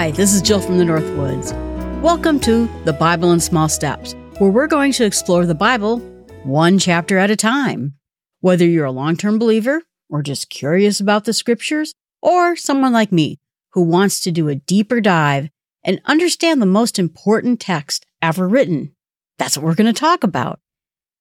Hi, this is Jill from the Northwoods. Welcome to the Bible in Small Steps, where we're going to explore the Bible one chapter at a time. Whether you're a long term believer, or just curious about the scriptures, or someone like me who wants to do a deeper dive and understand the most important text ever written, that's what we're going to talk about.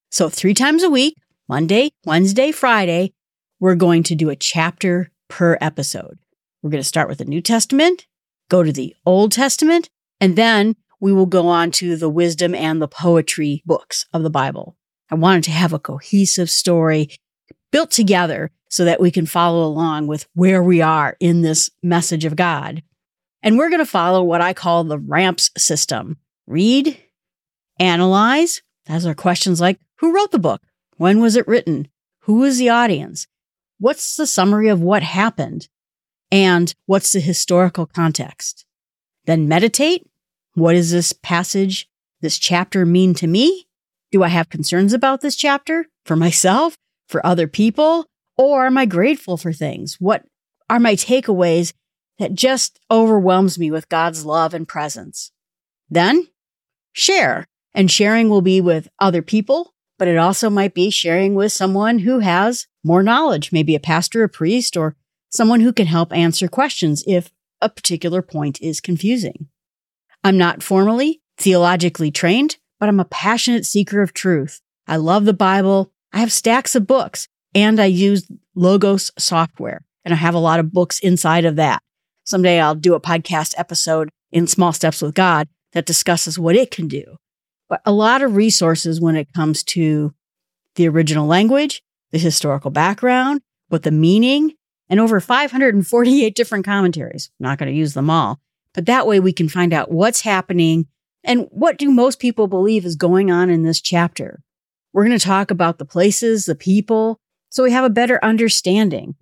So, three times a week, Monday, Wednesday, Friday, we're going to do a chapter per episode. We're going to start with the New Testament, go to the Old Testament, and then we will go on to the wisdom and the poetry books of the Bible. I wanted to have a cohesive story built together so that we can follow along with where we are in this message of God. And we're going to follow what I call the RAMPS system. Read, analyze. Those are questions like who wrote the book? When was it written? Who was the audience? What's the summary of what happened? And what's the historical context? Then meditate. What does this passage, this chapter mean to me? Do I have concerns about this chapter for myself, for other people? Or am I grateful for things? What are my takeaways that just overwhelms me with God's love and presence? Then share. And sharing will be with other people, but it also might be sharing with someone who has more knowledge, maybe a pastor, a priest, or someone who can help answer questions if a particular point is confusing. I'm not formally theologically trained, but I'm a passionate seeker of truth. I love the Bible. I have stacks of books and I use Logos software and I have a lot of books inside of that. Someday I'll do a podcast episode in Small Steps with God that discusses what it can do. But a lot of resources when it comes to the original language, the historical background, what the meaning, and over 548 different commentaries. I'm not going to use them all, but that way we can find out what's happening and what do most people believe is going on in this chapter. We're going to talk about the places, the people, so we have a better understanding.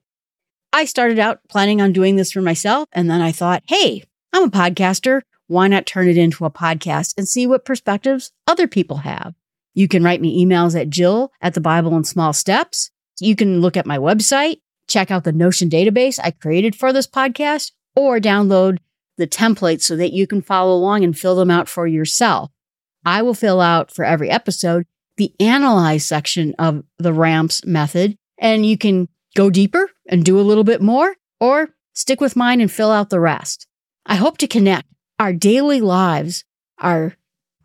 I started out planning on doing this for myself, and then I thought, hey, I'm a podcaster. Why not turn it into a podcast and see what perspectives other people have? You can write me emails at Jill at the Bible in Small Steps. You can look at my website, check out the Notion database I created for this podcast, or download the templates so that you can follow along and fill them out for yourself. I will fill out for every episode the analyze section of the RAMPS method, and you can go deeper and do a little bit more, or stick with mine and fill out the rest. I hope to connect our daily lives, our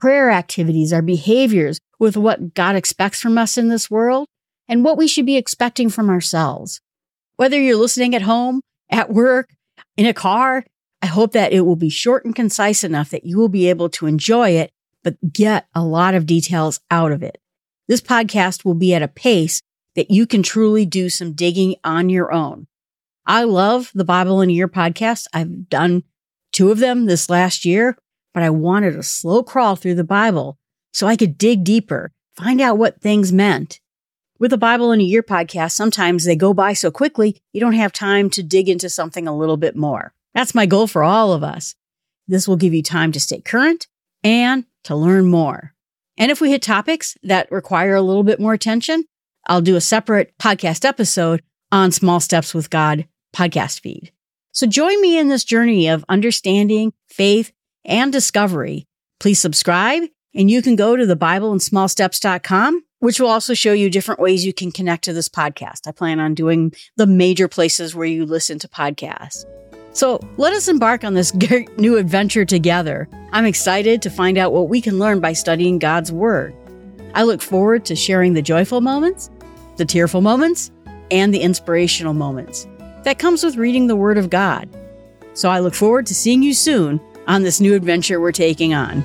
prayer activities, our behaviors with what God expects from us in this world and what we should be expecting from ourselves. Whether you're listening at home, at work, in a car, I hope that it will be short and concise enough that you will be able to enjoy it, but get a lot of details out of it. This podcast will be at a pace that you can truly do some digging on your own. I love the Bible in a Year podcast. I've done two of them this last year, but I wanted a slow crawl through the Bible so I could dig deeper, find out what things meant, with the Bible in a Year podcast, sometimes they go by so quickly, you don't have time to dig into something a little bit more. That's my goal for all of us. This will give you time to stay current and to learn more. And if we hit topics that require a little bit more attention, I'll do a separate podcast episode on Small Steps with God podcast feed. So join me in this journey of understanding, faith, and discovery. Please subscribe and you can go to the Bible and Bibleinsmallsteps.com which will also show you different ways you can connect to this podcast. I plan on doing the major places where you listen to podcasts. So let us embark on this great new adventure together. I'm excited to find out what we can learn by studying God's Word. I look forward to sharing the joyful moments, the tearful moments, and the inspirational moments that comes with reading the Word of God. So I look forward to seeing you soon on this new adventure we're taking on.